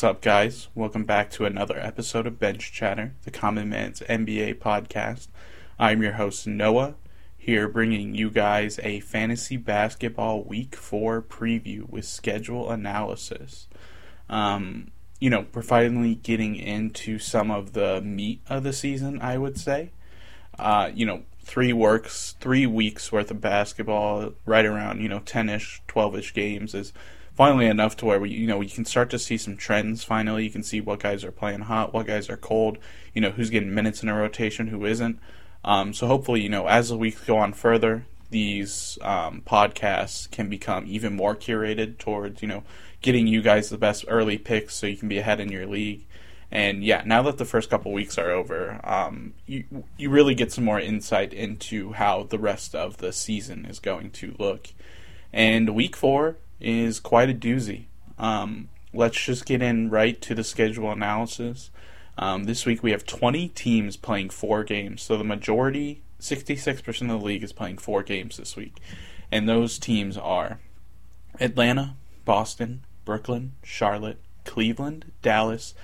What's up, guys? Welcome back to another episode of Bench Chatter, the Common Man's NBA podcast. I'm your host, Noah, here bringing you guys a fantasy basketball week four preview with schedule analysis. Um, you know, we're finally getting into some of the meat of the season, I would say. Uh, you know, three works, three weeks worth of basketball, right around, you know, 10 ish, 12 ish games is finally enough to where we you know we can start to see some trends finally. You can see what guys are playing hot what guys are cold you know who's getting minutes in a rotation who isn't. Um, so hopefully you know as the weeks go on further these um, podcasts can become even more curated towards you know getting you guys the best early picks so you can be ahead in your league. And yeah now that the first couple weeks are over um, you you really get some more insight into how the rest of the season is going to look. And week four is quite a doozy. Um, let's just get in right to the schedule analysis. Um, this week we have 20 teams playing four games, so the majority, 66% of the league, is playing four games this week. And those teams are Atlanta, Boston, Brooklyn, Charlotte, Cleveland, Dallas,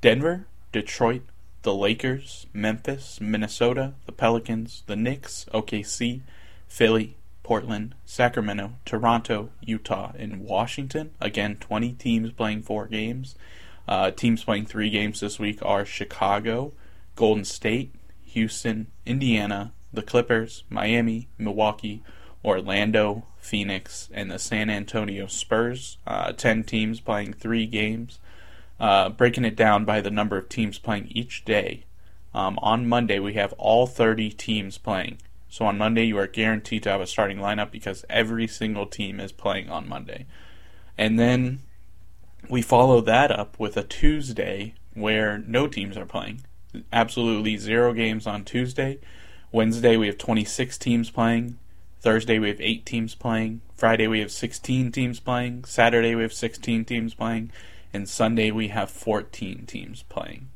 Denver, Detroit, the Lakers, Memphis, Minnesota, the Pelicans, the Knicks, OKC, Philly, Portland, Sacramento, Toronto, Utah, and Washington. Again, 20 teams playing four games. Uh, teams playing three games this week are Chicago, Golden State, Houston, Indiana, the Clippers, Miami, Milwaukee, Orlando, Phoenix, and the San Antonio Spurs. Uh, 10 teams playing three games. Uh, breaking it down by the number of teams playing each day. Um, on Monday, we have all 30 teams playing. So on Monday, you are guaranteed to have a starting lineup because every single team is playing on Monday. And then we follow that up with a Tuesday where no teams are playing. Absolutely zero games on Tuesday. Wednesday, we have 26 teams playing. Thursday, we have 8 teams playing. Friday, we have 16 teams playing. Saturday, we have 16 teams playing. And Sunday, we have 14 teams playing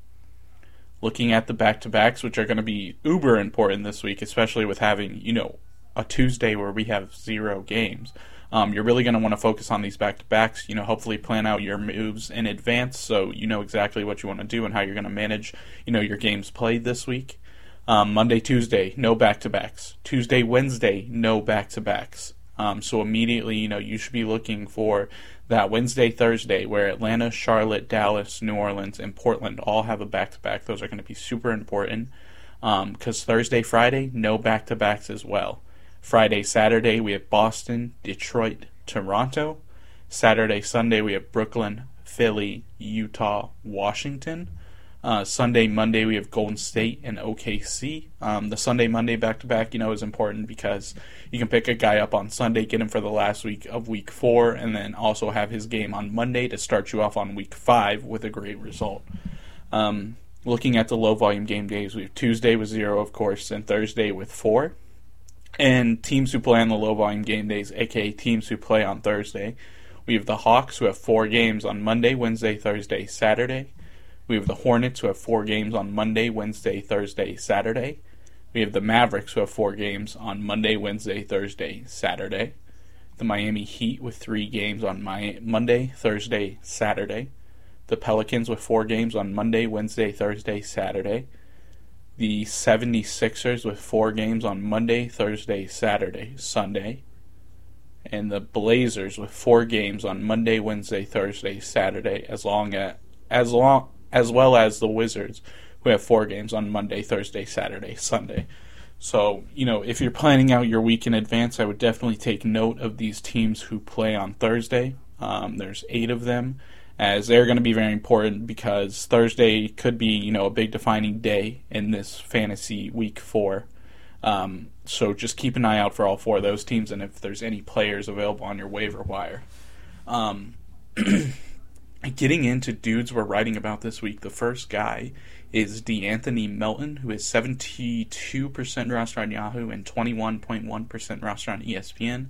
looking at the back to backs, which are going to be uber important this week, especially with having, you know, a Tuesday where we have zero games. Um, you're really going to want to focus on these back to backs. You know, hopefully plan out your moves in advance so you know exactly what you want to do and how you're going to manage, you know, your games played this week. Um, Monday, Tuesday, no back to backs. Tuesday, Wednesday, no back to backs. Um, so immediately, you know, you should be looking for that Wednesday, Thursday, where Atlanta, Charlotte, Dallas, New Orleans, and Portland all have a back to back. Those are going to be super important because um, Thursday, Friday, no back to backs as well. Friday, Saturday, we have Boston, Detroit, Toronto. Saturday, Sunday, we have Brooklyn, Philly, Utah, Washington. Uh, Sunday, Monday, we have Golden State and OKC. Um, the Sunday, Monday back to back, you know, is important because you can pick a guy up on Sunday, get him for the last week of week four, and then also have his game on Monday to start you off on week five with a great result. Um, looking at the low volume game days, we have Tuesday with zero, of course, and Thursday with four. And teams who play on the low volume game days, aka teams who play on Thursday, we have the Hawks who have four games on Monday, Wednesday, Thursday, Saturday. We have the Hornets who have four games on Monday, Wednesday, Thursday, Saturday. We have the Mavericks who have four games on Monday, Wednesday, Thursday, Saturday. The Miami Heat with three games on my Monday, Thursday, Saturday. The Pelicans with four games on Monday, Wednesday, Thursday, Saturday. The 76ers with four games on Monday, Thursday, Saturday, Sunday. And the Blazers with four games on Monday, Wednesday, Thursday, Saturday, as long as as long as well as the Wizards, who have four games on Monday, Thursday, Saturday, Sunday. So, you know, if you're planning out your week in advance, I would definitely take note of these teams who play on Thursday. Um, there's eight of them, as they're going to be very important because Thursday could be, you know, a big defining day in this fantasy week four. Um, so just keep an eye out for all four of those teams, and if there's any players available on your waiver wire. Um, getting into dudes we're writing about this week, the first guy is DeAnthony Melton, who is 72% roster on Yahoo and 21.1% roster on ESPN.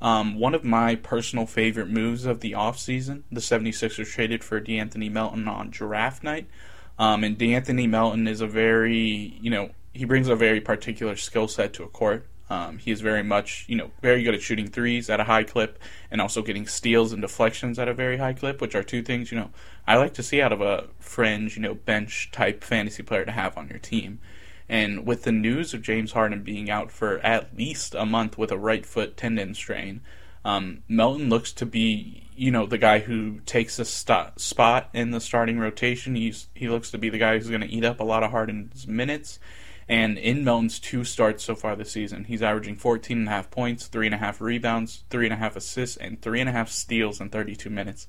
Um, one of my personal favorite moves of the offseason, the 76ers traded for DeAnthony Melton on draft night. Um, and DeAnthony Melton is a very, you know, he brings a very particular skill set to a court. Um, he is very much, you know, very good at shooting threes at a high clip and also getting steals and deflections at a very high clip, which are two things, you know, I like to see out of a fringe, you know, bench type fantasy player to have on your team. And with the news of James Harden being out for at least a month with a right foot tendon strain, um, Melton looks to be, you know, the guy who takes a st- spot in the starting rotation. He's he looks to be the guy who's going to eat up a lot of Harden's minutes and in Melton's two starts so far this season, he's averaging 14 and a half points, three and a half rebounds, three and a half assists, and three and a half steals in 32 minutes.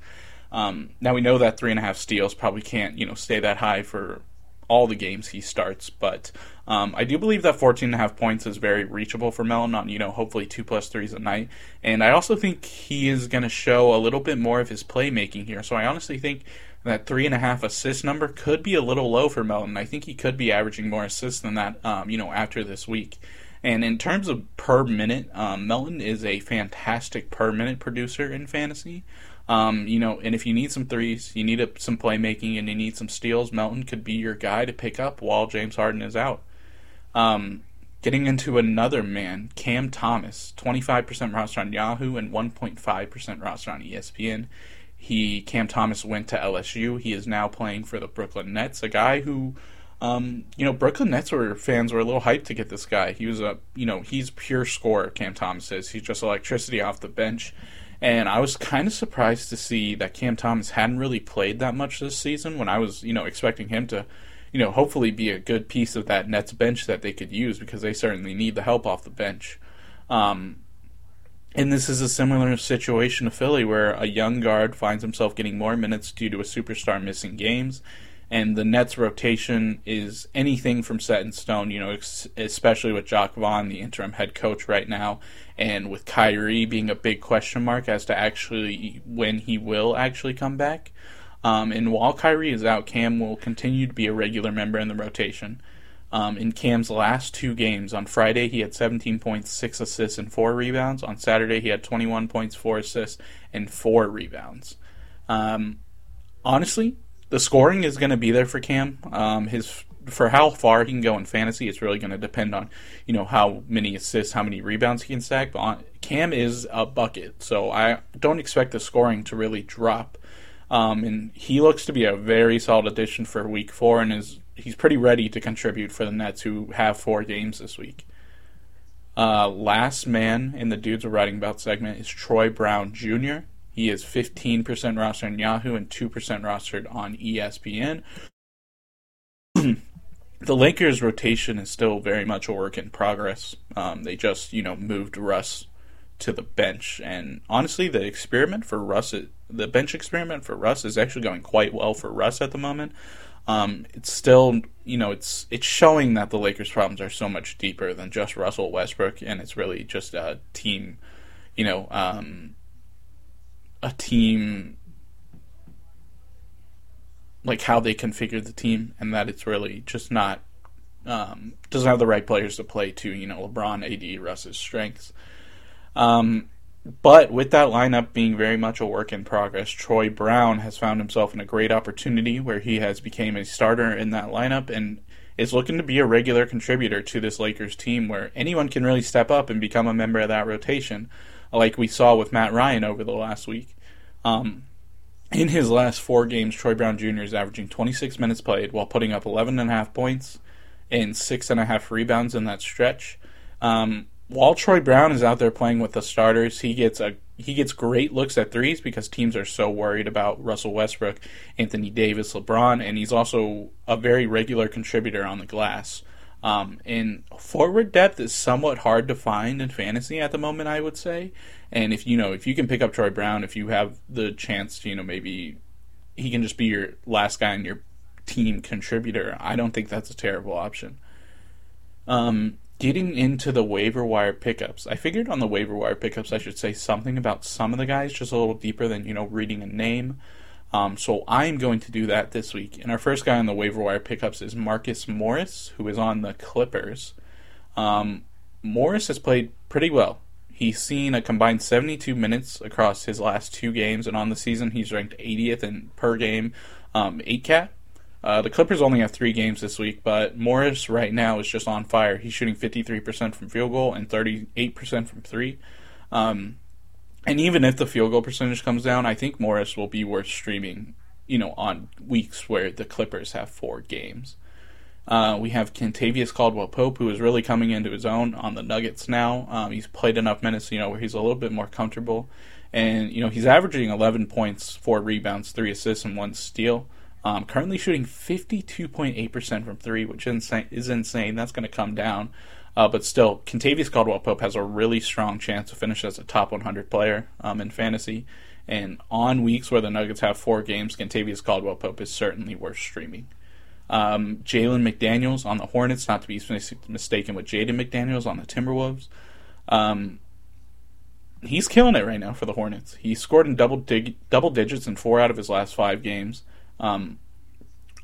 Um, now we know that three and a half steals probably can't, you know, stay that high for all the games he starts, but um, I do believe that 14 and a half points is very reachable for Melton on, you know, hopefully two plus threes a night. And I also think he is going to show a little bit more of his playmaking here. So I honestly think that three and a half assist number could be a little low for Melton. I think he could be averaging more assists than that, um, you know, after this week. And in terms of per minute, um, Melton is a fantastic per minute producer in fantasy. Um, you know, and if you need some threes, you need a, some playmaking, and you need some steals, Melton could be your guy to pick up while James Harden is out. Um, getting into another man, Cam Thomas, 25% roster on Yahoo and 1.5% roster on ESPN. He Cam Thomas went to LSU. He is now playing for the Brooklyn Nets, a guy who um, you know, Brooklyn Nets were fans were a little hyped to get this guy. He was a, you know, he's pure scorer. Cam Thomas is. He's just electricity off the bench, and I was kind of surprised to see that Cam Thomas hadn't really played that much this season. When I was, you know, expecting him to, you know, hopefully be a good piece of that Nets bench that they could use because they certainly need the help off the bench. Um, and this is a similar situation to Philly, where a young guard finds himself getting more minutes due to a superstar missing games, and the Nets' rotation is anything from set in stone. You know, especially with Jacque Vaughn, the interim head coach right now, and with Kyrie being a big question mark as to actually when he will actually come back. Um, and while Kyrie is out, Cam will continue to be a regular member in the rotation. Um, in Cam's last two games, on Friday he had 17 points, 6 assists, and 4 rebounds. On Saturday he had 21 points, 4 assists, and 4 rebounds. Um, honestly, the scoring is going to be there for Cam. Um, his for how far he can go in fantasy, it's really going to depend on you know how many assists, how many rebounds he can stack. But on, Cam is a bucket, so I don't expect the scoring to really drop. Um, and he looks to be a very solid addition for Week Four, and is he's pretty ready to contribute for the Nets, who have four games this week. Uh, last man in the dudes we're writing about segment is Troy Brown Jr. He is 15% rostered on Yahoo and 2% rostered on ESPN. the Lakers' rotation is still very much a work in progress. Um, they just, you know, moved Russ to the bench, and honestly, the experiment for Russ, the bench experiment for Russ, is actually going quite well for Russ at the moment. Um, it's still, you know, it's it's showing that the Lakers' problems are so much deeper than just Russell Westbrook, and it's really just a team, you know, um, a team like how they configured the team, and that it's really just not um, doesn't have the right players to play to you know LeBron, AD, Russ's strengths. Um, but with that lineup being very much a work in progress, Troy Brown has found himself in a great opportunity where he has become a starter in that lineup and is looking to be a regular contributor to this Lakers team where anyone can really step up and become a member of that rotation, like we saw with Matt Ryan over the last week. Um, in his last four games, Troy Brown Jr. is averaging 26 minutes played while putting up 11.5 points and 6.5 rebounds in that stretch. Um, while Troy Brown is out there playing with the starters, he gets a he gets great looks at threes because teams are so worried about Russell Westbrook, Anthony Davis, LeBron, and he's also a very regular contributor on the glass. Um, and forward depth is somewhat hard to find in fantasy at the moment, I would say. And if you know if you can pick up Troy Brown, if you have the chance you know, maybe he can just be your last guy in your team contributor, I don't think that's a terrible option. Um, getting into the waiver wire pickups, I figured on the waiver wire pickups I should say something about some of the guys just a little deeper than you know reading a name. Um, so I'm going to do that this week. And our first guy on the waiver wire pickups is Marcus Morris, who is on the Clippers. Um, Morris has played pretty well. He's seen a combined 72 minutes across his last two games, and on the season he's ranked 80th in per game um, 8 cat. Uh, the Clippers only have three games this week, but Morris right now is just on fire. He's shooting 53% from field goal and 38% from three. Um, and even if the field goal percentage comes down, I think Morris will be worth streaming, you know, on weeks where the Clippers have four games. Uh, we have Kentavious Caldwell Pope, who is really coming into his own on the Nuggets now. Um, he's played enough minutes, you know, where he's a little bit more comfortable. And, you know, he's averaging 11 points, 4 rebounds, 3 assists, and 1 steal. Um, currently shooting 52.8% from three, which is insane. That's going to come down. Uh, but still, Kentavious Caldwell Pope has a really strong chance to finish as a top 100 player um, in fantasy. And on weeks where the Nuggets have four games, Kentavious Caldwell Pope is certainly worth streaming. Um, Jalen McDaniels on the Hornets, not to be mistaken with Jaden McDaniels on the Timberwolves. Um, he's killing it right now for the Hornets. He scored in double dig- double digits in four out of his last five games. Um,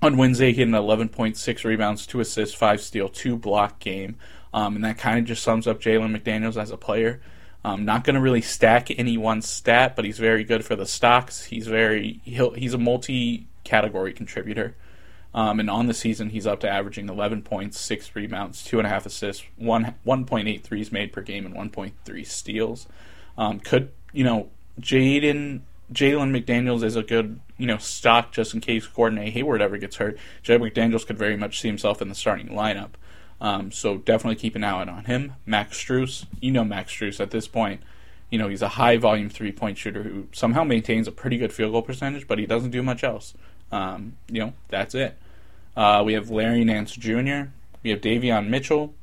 on Wednesday, he had an 11.6 rebounds, two assists, five steal, two block game, um, and that kind of just sums up Jalen McDaniels as a player. Um, not going to really stack any one stat, but he's very good for the stocks. He's very he's a multi-category contributor. Um, and on the season, he's up to averaging 11 points, six rebounds, two and a half assists, one 1.8 threes made per game, and 1.3 steals. Um, could you know Jaden Jalen McDaniels is a good, you know, stock just in case Gordon A. Hayward ever gets hurt. Jalen McDaniels could very much see himself in the starting lineup. Um, so definitely keep an eye out on him. Max Strus, you know Max Strus at this point. You know, he's a high volume three point shooter who somehow maintains a pretty good field goal percentage, but he doesn't do much else. Um, you know, that's it. Uh, we have Larry Nance Jr., we have Davion Mitchell,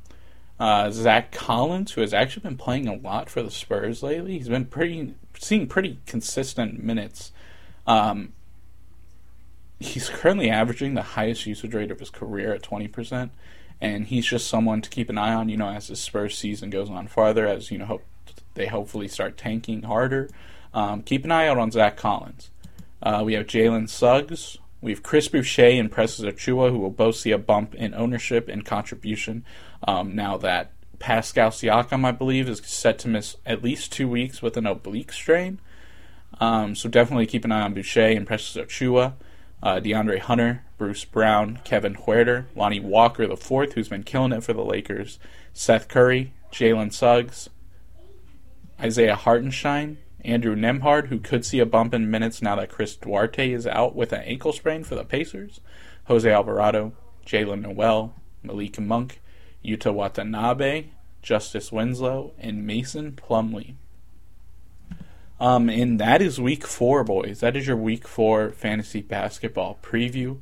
uh, Zach Collins, who has actually been playing a lot for the Spurs lately. He's been pretty seeing pretty consistent minutes. Um, he's currently averaging the highest usage rate of his career at 20%, and he's just someone to keep an eye on, you know, as the Spurs season goes on farther, as, you know, hope they hopefully start tanking harder. Um, keep an eye out on Zach Collins. Uh, we have Jalen Suggs. We have Chris Boucher and Precious Achiuwa, who will both see a bump in ownership and contribution um, now that Pascal Siakam, I believe, is set to miss at least two weeks with an oblique strain. Um, so definitely keep an eye on Boucher and Precious Achiuwa, uh, DeAndre Hunter, Bruce Brown, Kevin Huerter, Lonnie Walker the fourth, who's been killing it for the Lakers, Seth Curry, Jalen Suggs, Isaiah Hartenstein, Andrew Nembhard, who could see a bump in minutes now that Chris Duarte is out with an ankle sprain for the Pacers, Jose Alvarado, Jaylen Nowell, Malik Monk, Yuta Watanabe, Justice Winslow, and Mason Plumlee. Um, and that is week four, boys. That is your week four fantasy basketball preview.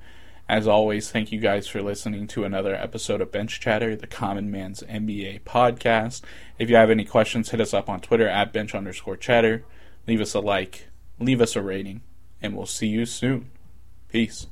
As always, thank you guys for listening to another episode of Bench Chatter, the Common Man's NBA podcast. If you have any questions, hit us up on Twitter at bench underscore chatter. Leave us a like, leave us a rating, and we'll see you soon. Peace.